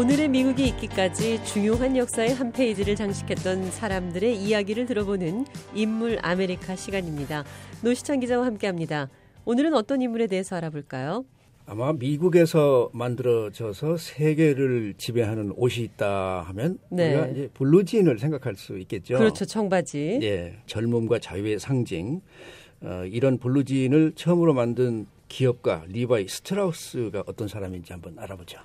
오늘의 미국이 있기까지 중요한 역사의 한 페이지를 장식했던 사람들의 이야기를 들어보는 인물 아메리카 시간입니다. 노시찬 기자와 함께합니다. 오늘은 어떤 인물에 대해서 알아볼까요? 아마 미국에서 만들어져서 세계를 지배하는 옷이 있다 하면 네. 우리가 이제 블루진을 생각할 수 있겠죠. 그렇죠, 청바지. 예, 젊음과 자유의 상징. 어, 이런 블루진을 처음으로 만든 기업가 리바이 스트라우스가 어떤 사람인지 한번 알아보죠.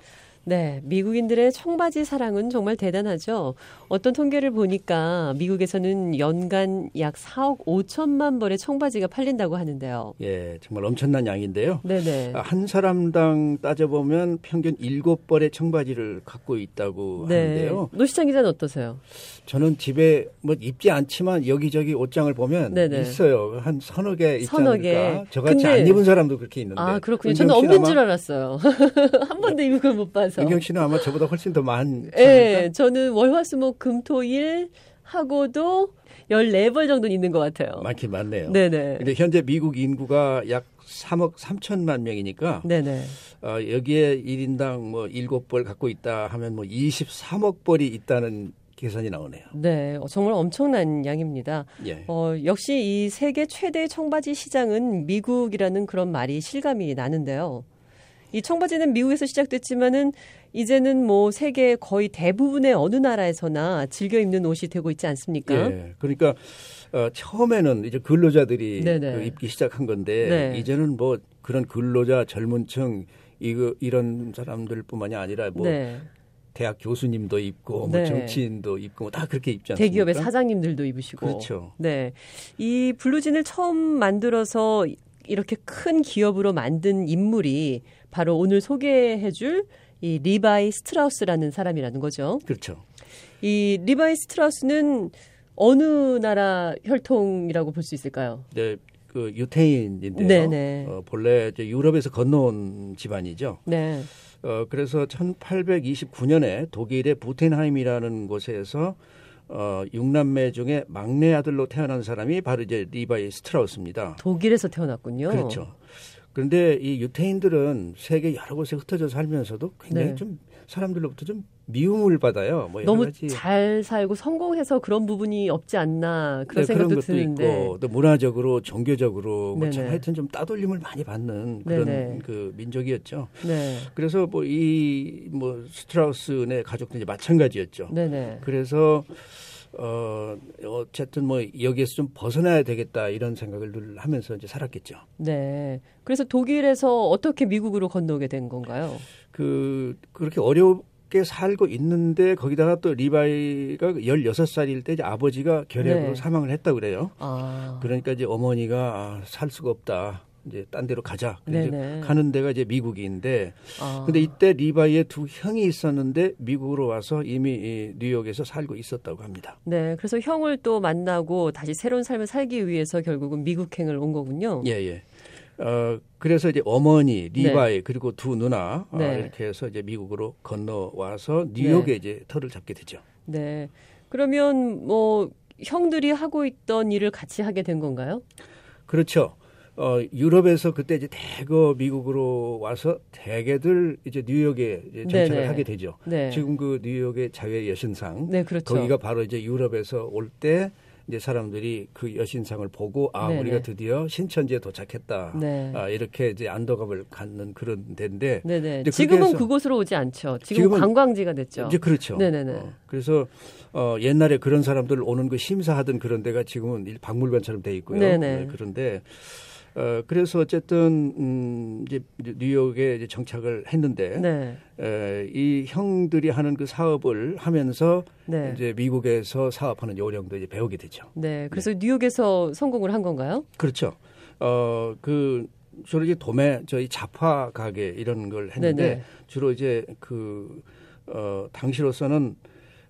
네, 미국인들의 청바지 사랑은 정말 대단하죠. 어떤 통계를 보니까 미국에서는 연간 약 4억 5천만 벌의 청바지가 팔린다고 하는데요. 예, 정말 엄청난 양인데요. 네네. 한 사람당 따져보면 평균 7벌의 청바지를 갖고 있다고 네. 하는데요. 노시창 기자는 어떠세요? 저는 집에 뭐 입지 않지만 여기저기 옷장을 보면 네네. 있어요. 한 서너 개 있지 서너 개. 저같이 근데... 안 입은 사람도 그렇게 있는데. 아, 그렇군요. 저는 없는 줄 알았어요. 한 번도 입은 걸 못 봐서. 은경 씨는 아마 저보다 훨씬 더 많. 예, 네, 저는 월화수목 금토일 하고도 14벌 정도는 있는 것 같아요. 많긴 많네요. 네네. 근데 현재 미국 인구가 약 3억 3천만 명이니까 네네. 어, 여기에 1인당 뭐 7벌 갖고 있다 하면 뭐 23억 벌이 있다는 계산이 나오네요. 네, 어, 정말 엄청난 양입니다. 예. 어, 역시 이 세계 최대 청바지 시장은 미국이라는 그런 말이 실감이 나는데요. 이 청바지는 미국에서 시작됐지만은 이제는 뭐 세계 거의 대부분의 어느 나라에서나 즐겨 입는 옷이 되고 있지 않습니까? 예. 그러니까 어, 처음에는 이제 근로자들이 그 입기 시작한 건데 네. 이제는 뭐 그런 근로자 젊은층 이거 이런 사람들뿐만이 아니라 뭐 네. 대학 교수님도 입고 뭐 네. 정치인도 입고 뭐 다 그렇게 입지 않습니까? 대기업의 사장님들도 입으시고 그렇죠. 네. 이 블루진을 처음 만들어서 이렇게 큰 기업으로 만든 인물이 바로 오늘 소개해줄 이 리바이 스트라우스라는 사람이라는 거죠. 그렇죠. 이 리바이 스트라우스는 어느 나라 혈통이라고 볼 수 있을까요? 네, 그 유태인인데요. 네네. 어, 본래 이제 유럽에서 건너온 집안이죠. 네. 어, 그래서 1829년에 독일의 부텐하임이라는 곳에서 어, 6남매 중에 막내 아들로 태어난 사람이 바로 이제 리바이 스트라우스입니다. 독일에서 태어났군요. 그렇죠. 그런데 이 유태인들은 세계 여러 곳에 흩어져 살면서도 굉장히 네. 좀 사람들로부터 좀 미움을 받아요. 뭐 너무 가지. 잘 살고 성공해서 그런 부분이 없지 않나 그런 네, 생각도 그런 것도 드는데. 있고 또 문화적으로 종교적으로 뭐 참 하여튼 좀 따돌림을 많이 받는 그런 네네. 그 민족이었죠. 네. 그래서 뭐 이뭐 뭐 스트라우스네 가족도 이제 마찬가지였죠. 네네. 그래서 어, 어쨌든 뭐 여기에서 좀 벗어나야 되겠다 이런 생각을 늘 하면서 이제 살았겠죠. 네. 그래서 독일에서 어떻게 미국으로 건너게 된 건가요? 그, 그렇게 어렵게 살고 있는데 거기다가 또 리바이가 16살일 때 이제 아버지가 결핵으로 네. 사망을 했다 그래요. 아. 그러니까 이제 어머니가 아, 살 수가 없다. 이제 딴 데로 가자. 이제 가는 데가 이제 미국인데, 아. 근데 이때 리바이의 두 형이 있었는데 미국으로 와서 이미 이 뉴욕에서 살고 있었다고 합니다. 네, 그래서 형을 또 만나고 다시 새로운 삶을 살기 위해서 결국은 미국행을 온 거군요. 예, 예. 어, 그래서 이제 어머니, 리바이, 네. 그리고 두 누나, 어, 네. 어, 이렇게 해서 이제 미국으로 건너와서 뉴욕에 네. 이제 터를 잡게 되죠. 네. 그러면 뭐 형들이 하고 있던 일을 같이 하게 된 건가요? 그렇죠. 어, 유럽에서 그때 이제 대거 미국으로 와서 대개들 이제 뉴욕에 이제 정착을 네네. 하게 되죠. 네. 지금 그 뉴욕의 자유의 여신상. 네, 그렇죠. 거기가 바로 이제 유럽에서 올때 이제 사람들이 그 여신상을 보고 아 네네. 우리가 드디어 신천지에 도착했다. 네. 아 이렇게 이제 안도감을 갖는 그런 데인데. 네네. 지금은 그곳으로 오지 않죠. 지금 관광지가 됐죠. 이제 그렇죠. 네네네. 어, 그래서 어, 옛날에 그런 사람들 오는 거 심사하던 그런 데가 지금은 박물관처럼 돼 있고요. 네, 그런데 어, 그래서 어쨌든, 음, 이제 뉴욕에 이제 정착을 했는데, 네. 에, 이 형들이 하는 그 사업을 하면서 네. 이제 미국에서 사업하는 요령도 이제 배우게 되죠. 네. 그래서 네. 뉴욕에서 성공을 한 건가요? 그렇죠. 어, 그, 주로 이제 도매, 저희 잡화 가게 이런 걸 했는데, 네네. 주로 이제 그, 어, 당시로서는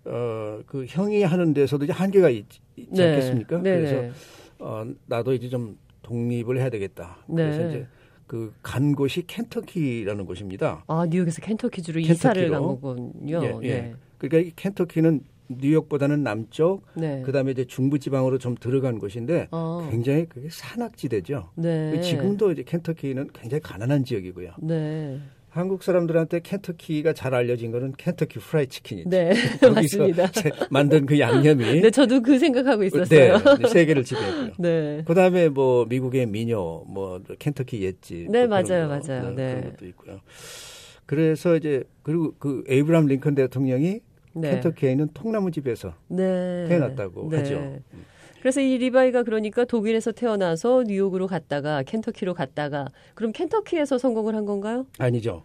어, 그 형이 하는 데서도 이제 한계가 있, 지 네. 않겠습니까? 네네. 그래서 어, 나도 이제 좀 독립을 해야 되겠다. 그래서 네. 이제 그 간 곳이 켄터키라는 곳입니다. 아 뉴욕에서 켄터키주로 이사를 간 거군요. 예, 예. 네. 그러니까 이 켄터키는 뉴욕보다는 남쪽, 네. 그다음에 이제 중부 지방으로 좀 들어간 곳인데 아. 굉장히 그게 산악지대죠. 네. 지금도 이제 켄터키는 굉장히 가난한 지역이고요. 네. 한국 사람들한테 켄터키가 잘 알려진 거는 켄터키 프라이 치킨이죠. 네, 맞습니다. 만든 그 양념이. 네, 저도 그 생각하고 있었어요. 네, 세계를 지배했고요. 네. 그다음에 뭐 미국의 미녀, 뭐 켄터키 옛집. 네, 뭐 맞아요, 맞아요. 네, 그런 것도 있고요. 그래서 이제 그리고 그 에이브람 링컨 대통령이 네. 켄터키에 있는 통나무 집에서 네. 태어났다고 네. 하죠. 그래서 이 리바이가 그러니까 독일에서 태어나서 뉴욕으로 갔다가 켄터키로 갔다가 그럼 켄터키에서 성공을 한 건가요? 아니죠.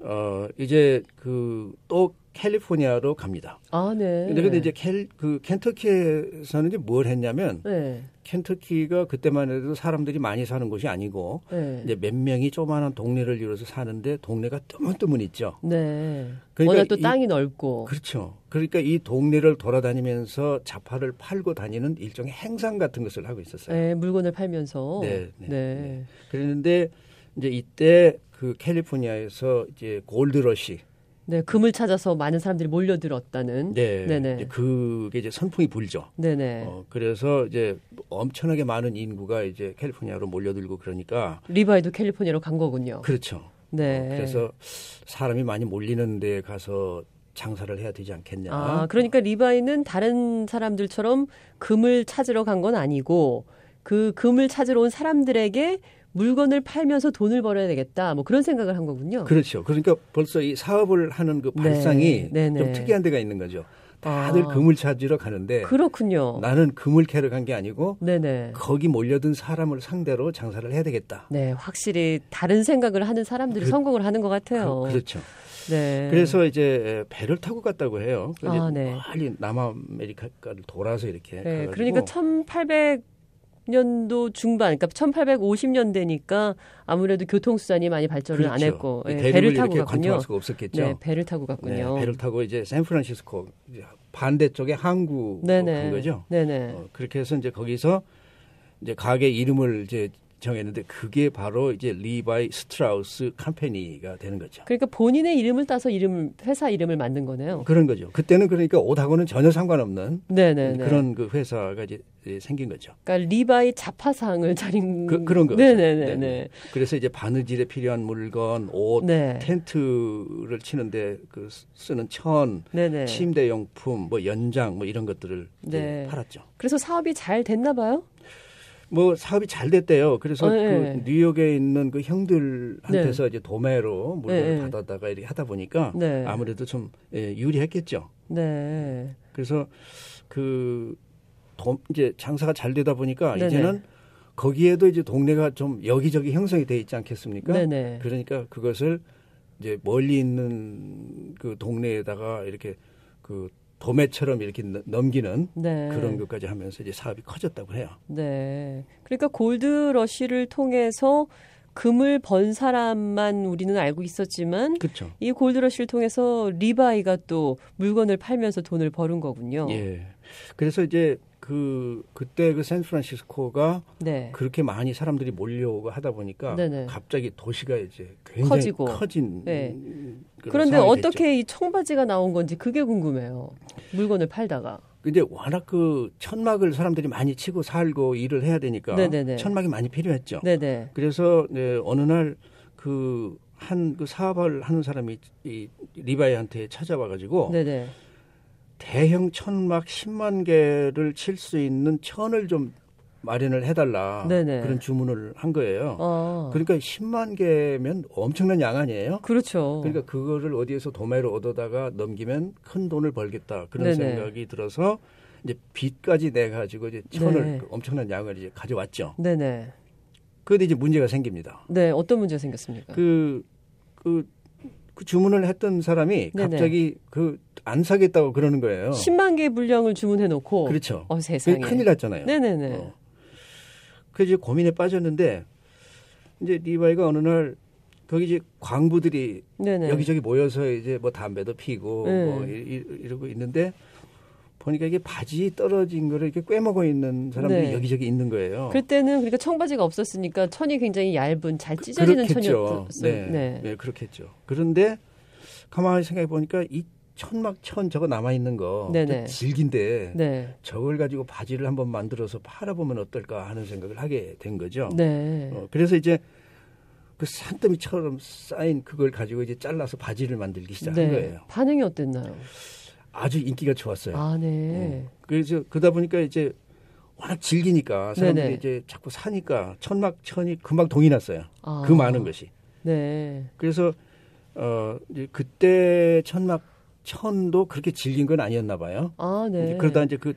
어 이제 그 또 캘리포니아로 갑니다. 아, 네. 근데 근데 이제 캘, 그 켄터키에서는 이제 뭘 했냐면 네. 켄터키가 그때만 해도 사람들이 많이 사는 곳이 아니고 네. 이제 몇 명이 조그마한 동네를 이루어서 사는데 동네가 뜨문뜨문 있죠. 네. 그러니까 워낙 또 땅이 넓고. 그렇죠. 그러니까 이 동네를 돌아다니면서 자파를 팔고 다니는 일종의 행상 같은 것을 하고 있었어요. 네, 물건을 팔면서. 네. 네. 네. 네. 그랬는데 이제 이때 그 캘리포니아에서 이제 골드러시 네, 금을 찾아서 많은 사람들이 몰려들었다는. 네. 네네. 그게 이제 선풍이 불죠. 네네. 어, 그래서 이제 엄청나게 많은 인구가 이제 캘리포니아로 몰려들고 그러니까. 리바이도 캘리포니아로 간 거군요. 그렇죠. 네. 어, 그래서 사람이 많이 몰리는 데 가서 장사를 해야 되지 않겠냐. 아, 그러니까 리바이는 다른 사람들처럼 금을 찾으러 간 건 아니고 그 금을 찾으러 온 사람들에게 물건을 팔면서 돈을 벌어야 되겠다. 뭐 그런 생각을 한 거군요. 그렇죠. 그러니까 벌써 이 사업을 하는 그 네. 발상이 네. 좀 특이한 데가 있는 거죠. 다들 아. 금을 찾으러 가는데 그렇군요. 나는 금을 캐러 간 게 아니고 네네. 거기 몰려든 사람을 상대로 장사를 해야 되겠다. 네, 확실히 다른 생각을 하는 사람들이 그, 성공을 하는 것 같아요. 그, 렇죠 네. 그래서 이제 배를 타고 갔다고 해요. 아, 네. 빨리 남아메리카를 돌아서 이렇게. 네, 그러니까 1800 년도 중반, 그러니까 1850년대니까 아무래도 교통수단이 많이 발전을 그렇죠. 안 했고 네, 배를 타고 갔군요. 네, 배를 타고 갔군요. 네, 배를 타고 이제 샌프란시스코 반대쪽에 항구 간 거죠. 네네. 어, 그렇게 해서 이제 거기서 이제 가게 이름을 이제 정했는데 그게 바로 이제 리바이 스트라우스 컴퍼니가 되는 거죠. 그러니까 본인의 이름을 따서 이름 회사 이름을 만든 거네요. 그런 거죠. 그때는 그러니까 옷하고는 전혀 상관없는 네네네. 그런 그 회사가 이제 생긴 거죠. 그러니까 리바이 잡화상을 차린 그, 런 거죠. 네네네. 네. 그래서 이제 바느질에 필요한 물건, 옷, 네. 텐트를 치는데 그 쓰는 천, 네네. 침대 용품, 뭐 연장 뭐 이런 것들을 네. 팔았죠. 그래서 사업이 잘 됐나 봐요. 뭐 사업이 잘 됐대요. 그래서 어, 그 네. 뉴욕에 있는 그 형들한테서 네. 이제 도매로 물건을 네. 받아다가 이렇게 하다 보니까 네. 아무래도 좀 예, 유리했겠죠. 네. 그래서 그 도, 이제 장사가 잘 되다 보니까. 이제는 거기에도 이제 동네가 좀 여기저기 형성이 돼 있지 않겠습니까? 네네. 그러니까 그것을 이제 멀리 있는 그 동네에다가 이렇게 그 도매처럼 이렇게 넘기는 네. 그런 것까지 하면서 이제 사업이 커졌다고 해요. 네. 그러니까 골드 러시를 통해서 금을 번 사람만 우리는 알고 있었지만 그쵸. 이 골드 러시를 통해서 리바이가 또 물건을 팔면서 돈을 버는 거군요. 예. 그래서 이제 그 그때 그 샌프란시스코가 네. 그렇게 많이 사람들이 몰려오고 하다 보니까 네네. 갑자기 도시가 이제 굉장히 커지고. 커진 네. 그런데 어떻게 됐죠. 이 청바지가 나온 건지 그게 궁금해요. 물건을 팔다가. 근데 워낙 그 천막을 사람들이 많이 치고 살고 일을 해야 되니까 네네네. 천막이 많이 필요했죠. 네네. 그래서 네, 어느 날그 한그 그 사업을 하는 사람이 이 리바이한테 찾아와 가지고. 대형 천막 10만 개를 칠 수 있는 천을 좀 마련을 해달라 네네. 그런 주문을 한 거예요. 아. 그러니까 10만 개면 엄청난 양 아니에요? 그렇죠. 그러니까 그거를 어디에서 도매로 얻어다가 넘기면 큰 돈을 벌겠다 그런 네네. 생각이 들어서 이제 빚까지 내 가지고 이제 천을 네. 엄청난 양을 이제 가져왔죠. 네네. 그런데 이제 문제가 생깁니다. 네, 어떤 문제가 생겼습니까? 그, 그, 그 주문을 했던 사람이 네네. 갑자기 그 안 사겠다고 그러는 거예요. 10만 개 분량을 주문해 놓고. 그렇죠. 어, 세상에. 큰일 났잖아요. 네네네. 어. 그래서 이제 고민에 빠졌는데 이제 리바이가 어느 날 거기 이제 광부들이 네네. 여기저기 모여서 이제 뭐 담배도 피고 네. 뭐 이러고 있는데 보니까 이게 바지 떨어진 거를 이렇게 꿰먹어 있는 사람들이 네. 여기저기 있는 거예요. 그때는 그러니까 청바지가 없었으니까 천이 굉장히 얇은 잘 찢어지는 그, 천이었어요. 네. 네. 네, 그렇겠죠. 그런데 가만히 생각해 보니까 이 천막 천 저거 남아 있는 거 질긴데 네. 저걸 가지고 바지를 한번 만들어서 팔아보면 어떨까 하는 생각을 하게 된 거죠. 네. 어, 그래서 이제 그 산더미처럼 쌓인 그걸 가지고 이제 잘라서 바지를 만들기 시작한 네. 거예요. 반응이 어땠나요? 아주 인기가 좋았어요. 아, 네. 음. 그래서 그러다 보니까 이제 워낙 즐기니까 사람들이 네네. 이제 자꾸 사니까 천막천이 금방 동이 났어요. 아. 그 많은 것이. 네. 그래서 어 이제 그때 천막천도 그렇게 질긴 건 아니었나 봐요. 아, 네. 그러다 이제 그,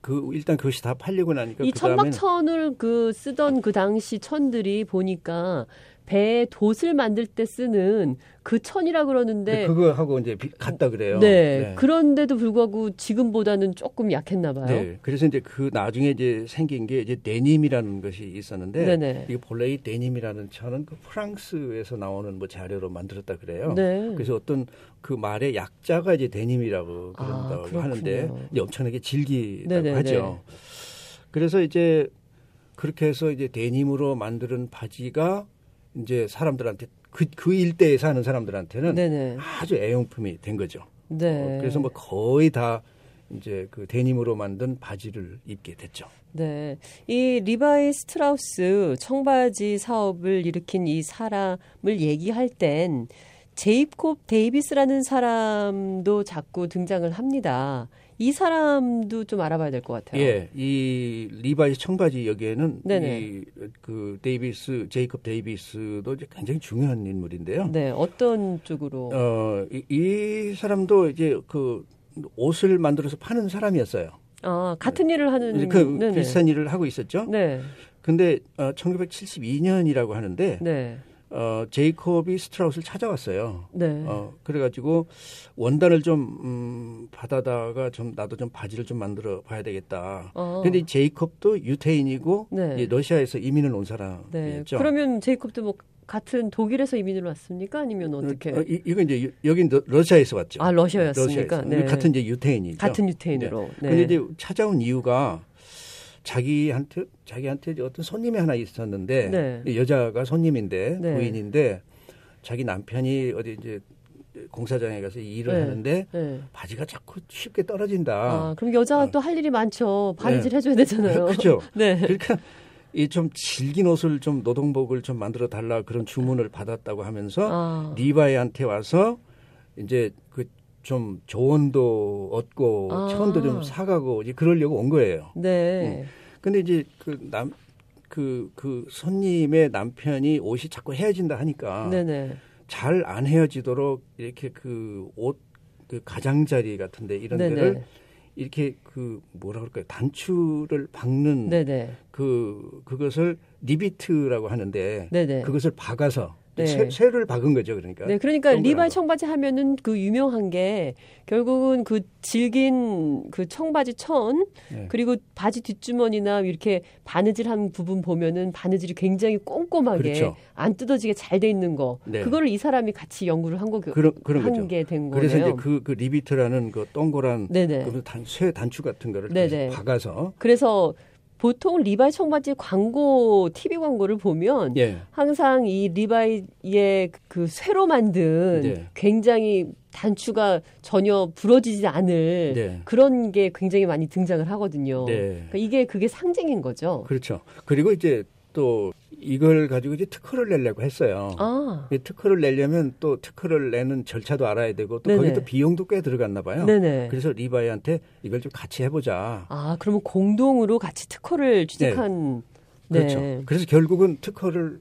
그 일단 그것이 다 팔리고 나니까 이 천막천을 그 쓰던 그 당시 천들이 보니까 배 돛을 만들 때 쓰는 그 천이라 그러는데 그거 하고 이제 같다 그래요. 네. 네. 그런데도 불구하고 지금보다는 조금 약했나 봐요. 네. 그래서 이제 그 나중에 이제 생긴 게 이제 데님이라는 것이 있었는데 네네. 이게 본래 이 데님이라는 천은 그 프랑스에서 나오는 뭐 자료로 만들었다 그래요. 네. 그래서 어떤 그 말의 약자가 이제 데님이라고 그런다고 아, 하는데 엄청나게 질기다고 네네네. 하죠. 그래서 이제 그렇게 해서 이제 데님으로 만드는 바지가 이제 사람들한테 그, 그 일대에 사는 사람들한테는 네네. 아주 애용품이 된 거죠. 네. 어, 그래서 뭐 거의 다 이제 그 데님으로 만든 바지를 입게 됐죠. 네. 이 리바이 스트라우스 청바지 사업을 일으킨 이 사람을 얘기할 땐 제이콥 데이비스라는 사람도 자꾸 등장을 합니다. 이 사람도 좀 알아봐야 될 것 같아요. 예, 이 리바이 청바지 여기에는 이 그 데이비스 제이콥 데이비스도 이제 굉장히 중요한 인물인데요. 네, 어떤 쪽으로? 어, 이, 이 사람도 이제 그 옷을 만들어서 파는 사람이었어요. 아, 같은 일을 하는 그 네네. 비슷한 일을 하고 있었죠. 네. 근데 어, 1972년이라고 하는데 네. 어, 제이콥이 스트라우스를 찾아왔어요. 네. 어, 그래가지고 원단을 좀, 음, 받아다가 좀 나도 좀 바지를 좀 만들어 봐야 되겠다. 어. 근데 제이콥도 유태인이고 네. 러시아에서 이민을 온 사람이었죠. 네. 그러면 제이콥도 뭐 같은 독일에서 이민을 왔습니까? 아니면 어, 어떻게? 어, 이, 이건 이제 여긴 러시아에서 왔죠. 아 러시아였습니까? 러시아에서. 네. 같은 이제 유태인이죠. 같은 유태인으로. 네. 근데 이제 찾아온 이유가 자기한테 자기한테 어떤 손님이 하나 있었는데 네. 여자가 손님인데 네. 부인인데 자기 남편이 어디 이제 공사장에 가서 일을 네. 하는데 네. 바지가 자꾸 쉽게 떨어진다. 아, 그럼 여자가 어. 또할 일이 많죠. 바느질 네. 해줘야 되잖아요. 그렇죠. 네. 그러니까 이좀 질긴 옷을 좀 노동복을 좀 만들어 달라 그런 주문을 받았다고 하면서 아. 리바이한테 와서 이제 그 좀 조언도 얻고 아. 천도 좀 사가고 이제 그러려고 온 거예요. 네. 음. 근데 이제 그 남, 그, 그 손님의 남편이 옷이 자꾸 해어진다 하니까 잘 안 해어지도록 이렇게 그 옷, 그 가장자리 같은데 이런 네네. 데를 이렇게 그 뭐라 그럴까요 단추를 박는 네네. 그 그것을 리비트라고 하는데 네네. 그것을 박아서 네. 쇠, 를 박은 거죠, 그러니까. 네, 그러니까 리바이 청바지 하면은 그 유명한 게 결국은 그 질긴 그 청바지 천 네. 그리고 바지 뒷주머니나 이렇게 바느질한 부분 보면은 바느질이 굉장히 꼼꼼하게 그렇죠. 안 뜯어지게 잘 돼 있는 거. 네. 그거를 이 사람이 같이 연구를 한 거, 그런 그런 한 게 된 거예요. 그래서 이제 그, 그 리비트라는 그 동그란 그 단, 쇠 단추 같은 거를 박아서 그래서 보통 리바이 청바지 광고 TV 광고를 보면 예. 항상 이 리바이의 그 쇠로 만든 예. 굉장히 단추가 전혀 부러지지 않을 네. 그런 게 굉장히 많이 등장을 하거든요. 네. 그러니까 이게 그게 상징인 거죠. 그렇죠. 그리고 이제 또 이걸 가지고 이제 특허를 내려고 했어요. 아. 특허를 내려면 또 특허를 내는 절차도 알아야 되고 또. 거기 또 비용도 꽤 들어갔나 봐요. 네네. 그래서 리바이한테 이걸 좀 같이 해보자. 아, 그러면 공동으로 같이 특허를 취득한. 네. 그렇죠. 네. 그래서 결국은 특허를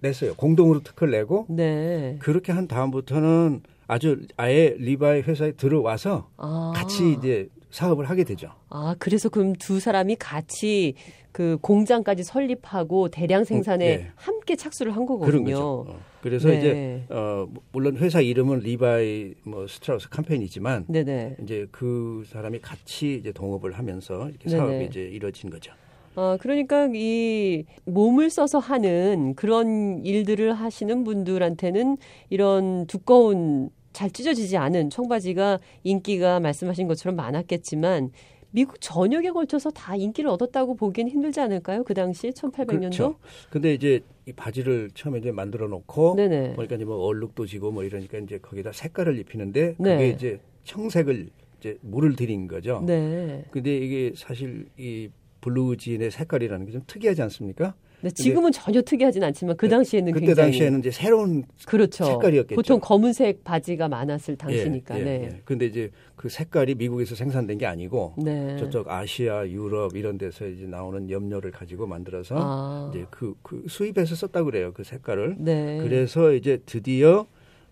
냈어요. 공동으로 특허를 내고 네. 그렇게 한 다음부터는 아주 아예 리바이 회사에 들어와서 아. 같이 이제 사업을 하게 되죠. 아, 그래서 그럼 두 사람이 같이 그 공장까지 설립하고 대량 생산에 네. 함께 착수를 한 거거든요. 그런 거죠. 어. 그래서 네. 이제 어 물론 회사 이름은 리바이 뭐 스트라우스 컴퍼니이지만 네네. 이제 그 사람이 같이 이제 동업을 하면서 이렇게 네네. 사업이 이제 이루어진 거죠. 어, 그러니까 이 몸을 써서 하는 그런 일들을 하시는 분들한테는 이런 두꺼운 잘 찢어지지 않은 청바지가 인기가 말씀하신 것처럼 많았겠지만 미국 전역에 걸쳐서 다 인기를 얻었다고 보기엔 힘들지 않을까요? 그 당시 1800년도? 그렇죠. 근데 이제 이 바지를 처음에 이제 만들어 놓고 네네. 그러니까 이제 뭐 얼룩도 지고 뭐 이러니까 이제 거기다 색깔을 입히는데 그게 네. 이제 청색을 이제 물을 들인 거죠. 네. 근데 이게 사실 이 블루진의 색깔이라는 게 좀 특이하지 않습니까? 네, 지금은 전혀 특이하진 않지만 그 당시에는 그때 굉장히 당시에는 이제 새로운 그렇죠. 색깔이었겠죠. 보통 검은색 바지가 많았을 당시니까. 예, 예, 네. 예. 근데 이제 그 색깔이 미국에서 생산된 게 아니고 네. 저쪽 아시아, 유럽 이런 데서 이제 나오는 염료를 가지고 만들어서 아. 이제 그, 그 수입해서 썼다 그래요. 그 색깔을. 네. 그래서 이제 드디어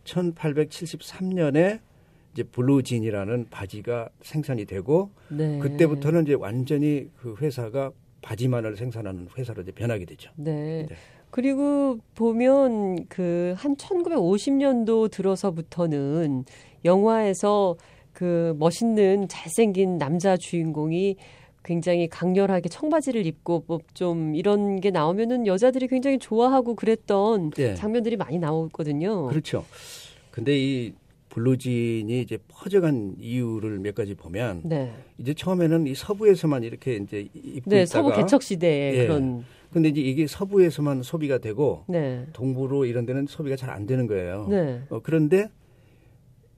1873년에 이제 블루진이라는 바지가 생산이 되고 네. 그때부터는 이제 완전히 그 회사가 바지만을 생산하는 회사로 이제 변하게 되죠. 네. 네. 그리고 보면 그 한 1950년도 들어서부터는 영화에서 그 멋있는 잘생긴 남자 주인공이 굉장히 강렬하게 청바지를 입고 뭐 좀 이런 게 나오면은 여자들이 굉장히 좋아하고 그랬던 네. 장면들이 많이 나오거든요. 그렇죠. 근데 이 블루진이 이제 퍼져간 이유를 몇 가지 보면 네. 이제 처음에는 이 서부에서만 이렇게 이제 입고 네, 있다가 서부 개척 시대에 예. 그런 근데 이제 이게 서부에서만 소비가 되고 네. 동부로 이런 데는 소비가 잘 안 되는 거예요. 네. 어, 그런데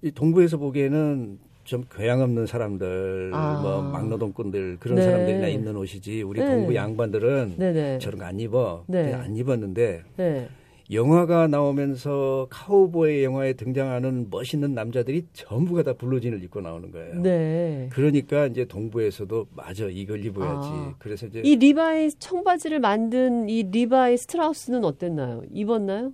이 동부에서 보기에는 좀 교양 없는 사람들, 아. 뭐 막노동꾼들 그런 네. 사람들이나 입는 옷이지 우리 네. 동부 양반들은 네네. 저런 거 안 입어. 네. 안 입었는데 네. 영화가 나오면서 카우보이 영화에 등장하는 멋있는 남자들이 전부가 다 블루진을 입고 나오는 거예요. 네. 그러니까 이제 동부에서도 맞아 이걸 입어야지. 아. 그래서 이제 이 리바이 청바지를 만든 이 리바이 스트라우스는 어땠나요? 입었나요?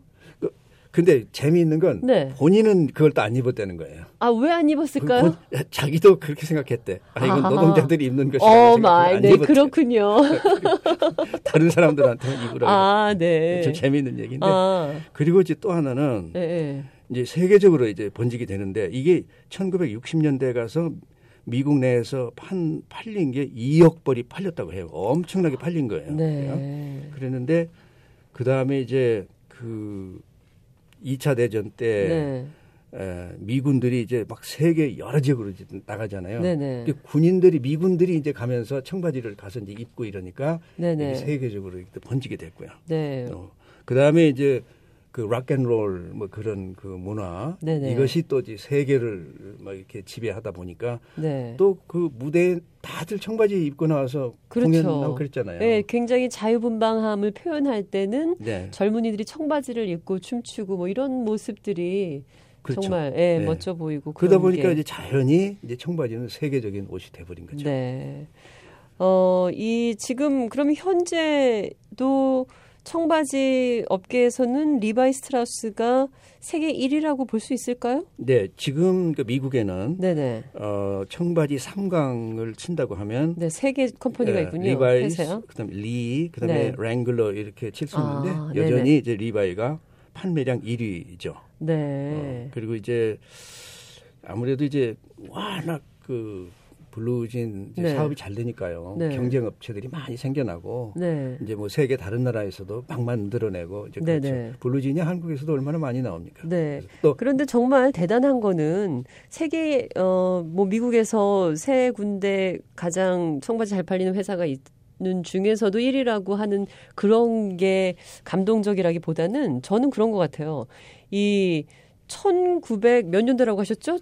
근데 재미있는 건 네. 본인은 그걸 또 안 입었다는 거예요. 아 왜 안 입었을까요? 본, 자기도 그렇게 생각했대. 아 이건 아하. 노동자들이 입는 것이다. 어, 마이, 네 입었대. 그렇군요. 다른 사람들한테는 입으라고. 아, 네. 좀 재미있는 얘기인데. 아. 그리고 이제 또 하나는 네, 네. 이제 세계적으로 이제 번지게 되는데 이게 1960년대 가서 미국 내에서 판 팔린 게 2억 벌이 팔렸다고 해요. 엄청나게 팔린 거예요. 네. 그랬는데 그 다음에 이제 그 2차 대전 때 네. 에, 미군들이 이제 막 세계 여러 지역으로 나가잖아요. 네네. 네. 군인들이 미군들이 이제 가면서 청바지를 가서 이제 입고 이러니까 네네. 세계적으로 번지게 됐고요. 네. 어, 그 다음에 이제 그 락앤롤 뭐 그런 그 문화 네네. 이것이 또 세계를 막 이렇게 지배하다 보니까 네. 또그 무대에 다들 청바지 입고 나와서 그렇죠. 공연하고 그랬잖아요. 네, 굉장히 자유분방함을 표현할 때는 네. 젊은이들이 청바지를 입고 춤추고 뭐 이런 모습들이 그렇죠. 정말 예, 네. 멋져 보이고 그러다 보니까 게. 이제 자연히 이제 청바지는 세계적인 옷이 돼버린 거죠. 네. 어, 이 지금 그럼 현재도 청바지 업계에서는 리바이 스트라우스가 세계 1위라고 볼 수 있을까요? 네, 지금 그 미국에는 네네. 어, 청바지 3강을 친다고 하면 네, 세 개 company가 네, 있군요. 리바이, 그다음에 리, 그다음에 네. 랭글러 이렇게 칠 수 있는데 아, 여전히. 이제 리바이가 판매량 1위죠. 네. 어, 그리고 이제 아무래도 이제 워낙 그 블루진 네. 사업이 잘 되니까요. 네. 경쟁 업체들이 많이 생겨나고 네. 이제 뭐 세계 다른 나라에서도 막 만들어내고 이제 네, 그렇죠. 네. 블루진이 한국에서도 얼마나 많이 나옵니까? 네. 또 그런데 정말 대단한 거는 세계 어뭐 미국에서 세 군데 가장 청바지 잘 팔리는 회사가 있. 는 중에서도 1위라고 하는 그런 게 감동적이라기보다는 저는 그런 것 같아요. 이 1900 몇 년도라고 하셨죠?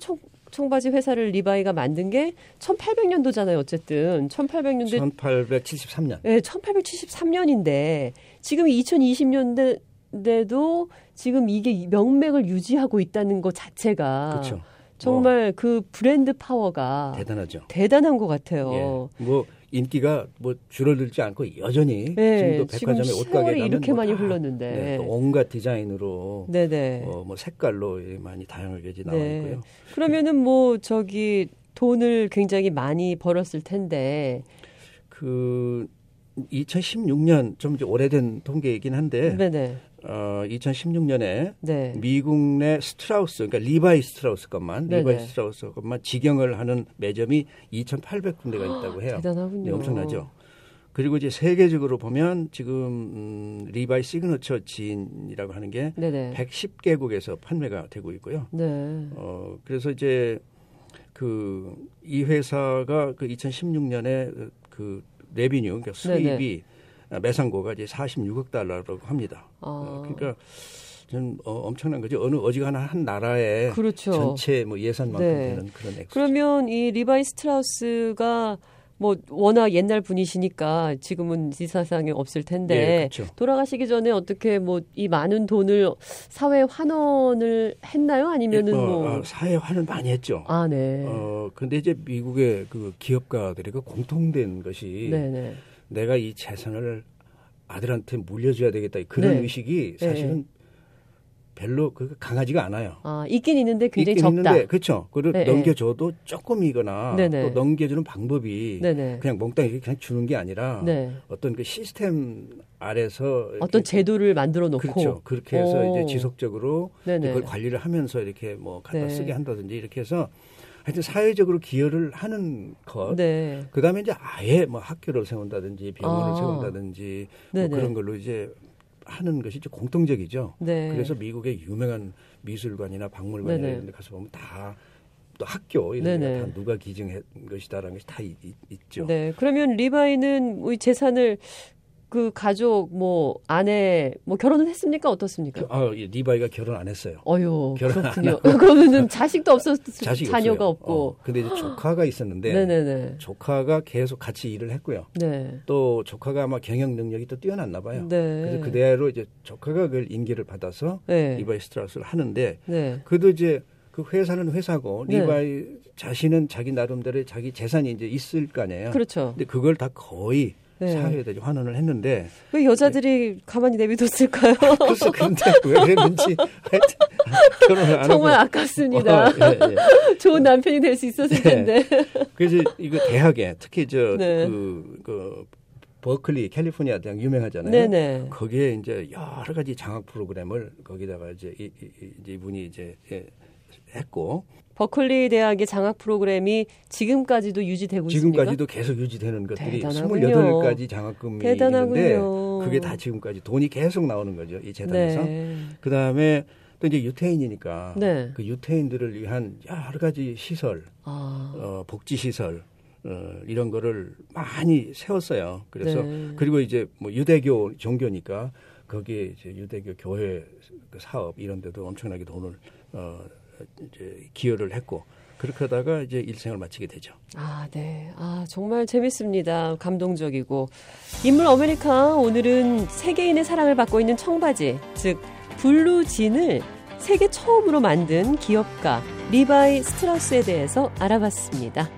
청바지 회사를 리바이가 만든 게 1800년도잖아요. 어쨌든 1800년대 1873년. 네, 1873년인데 지금 2020년대도 지금 이게 명맥을 유지하고 있다는 것 자체가 그렇죠. 정말 뭐, 그 브랜드 파워가 대단하죠. 대단한 것 같아요. 예. 뭐 인기가 뭐 줄어들지 않고 여전히 네, 지금도 백화점에 옷가게 가면 이렇게 뭐 많이 흘렀는데 네, 온갖 디자인으로 네네. 어, 뭐 색깔로 많이 다양하게 나와 네. 있고요. 그러면은 뭐 저기 돈을 굉장히 많이 벌었을 텐데 그 2016년 좀 이제 오래된 통계이긴 한데 네네. 어, 2016년에 네. 미국 내 스트라우스, 그러니까 리바이 스트라우스 것만, 네네. 리바이 스트라우스 것만 직영을 하는 매점이 2,800군데가 있다고 해요. 대단하군요. 네, 엄청나죠. 그리고 이제 세계적으로 보면 지금 음, 리바이 Signature Jean이라고 하는 게 네네. 110개국에서 판매가 되고 있고요. 네. 어, 그래서 이제 그 이 회사가 그 2016년에 그 revenue, 그러니까 수입이 네네. 매상고가 이제 46억 달러라고 합니다. 아. 어, 그러니까 좀 어, 엄청난 거죠. 어느 어지간한 한 나라의 그렇죠. 전체 뭐 예산만큼 네. 되는 그런 액수. 그러면 이 리바이 스트라우스가 뭐 워낙 옛날 분이시니까 지금은 이 세상에 없을 텐데 네, 그렇죠. 돌아가시기 전에 어떻게 뭐 이 많은 돈을 사회 환원을 했나요? 아니면은 예, 뭐, 뭐 아, 사회 환원 많이 했죠. 아, 네. 어 근데 이제 미국의 그 기업가들이 그 공통된 것이 네네. 네. 내가 이 재산을 아들한테 물려줘야 되겠다 그런 네. 의식이 네. 사실은 네. 별로 그 강하지가 않아요. 아, 있긴 있는데 굉장히 있긴 적다. 있는데 그렇죠. 그걸 네, 네. 넘겨줘도 조금이거나 네 네. 또 넘겨주는 방법이 네네. 그냥 몽땅 그냥 주는 게 아니라 네. 어떤 그 시스템 아래서 어떤 제도를 만들어 놓고 그렇죠. 그렇게 해서 오. 이제 지속적으로 그걸 관리를 하면서 이렇게 뭐 갖다 네. 쓰게 한다든지 이렇게 해서 하여튼 사회적으로 기여를 하는 것. 네. 그다음에 이제 아예 뭐 학교를 세운다든지 병원을 아. 세운다든지 뭐 그런 걸로 이제 하는 것이 이제 공통적이죠. 네. 그래서 미국의 유명한 미술관이나 박물관이나 이런 데 가서 보면 다 또 학교 이런 데 누가 기증한 것이다라는 것이 다 있, 죠 네. 그러면 리바이는 우리 재산을 그 가족 뭐 아내 뭐 결혼은 했습니까 어떻습니까? 아 리바이가 결혼 안 했어요. 어유 그렇군요. 그러면은 자식도 없었 자식 자녀가 없어요. 없고. 어, 근데 이제 조카가 있었는데 네네네. 조카가 계속 같이 일을 했고요. 네. 또 조카가 아마 경영 능력이 또 뛰어났나 봐요. 네. 그래서 그대로 이제 조카가 그걸 인계를 받아서 네. 리바이 스트라우스를 하는데 네. 그도 이제 그 회사는 회사고 네. 리바이 자신은 자기 나름대로 자기 재산이 이제 있을 거 아니에요. 그렇죠. 근데 그걸 다 거의 네. 사회에다 환원을 했는데 왜 여자들이 네. 가만히 내비뒀을까요? 글쎄 근데 왜 그랬는지 결혼을 안 정말 하고. 아깝습니다. 어, 예, 예. 좋은 남편이 될 수 있었을 네. 텐데. 그래서 이거 대학에 특히 저그 네. 그 버클리 캘리포니아 대학 유명하잖아요. 네네. 거기에 이제 여러 가지 장학 프로그램을 거기다가 이제 이, 이, 이제 이분이 이제 예, 했고 버클리 대학의 장학 프로그램이 지금까지도 유지되고 있습니까? 지금까지도 계속 유지되는 것들이 대단하군요. 28가지 장학금이 대단하군요. 있는데 그게 다 지금까지 돈이 계속 나오는 거죠. 이 재단에서. 네. 그다음에 또 이제 유태인이니까 네. 그 유태인들을 위한 여러 가지 시설, 아. 어, 복지 시설 어, 이런 거를 많이 세웠어요. 그래서 네. 그리고 이제 뭐 유대교 종교니까 거기에 이제 유대교 교회 그 사업 이런 데도 엄청나게 돈을 어, 기여를 했고 그렇게 하다가 이제 일생을 마치게 되죠. 아, 네. 아, 정말 재밌습니다. 감동적이고. 인물 아메리카 오늘은 세계인의 사랑을 받고 있는 청바지, 즉 블루진을 세계 처음으로 만든 기업가 리바이 스트라우스에 대해서 알아봤습니다.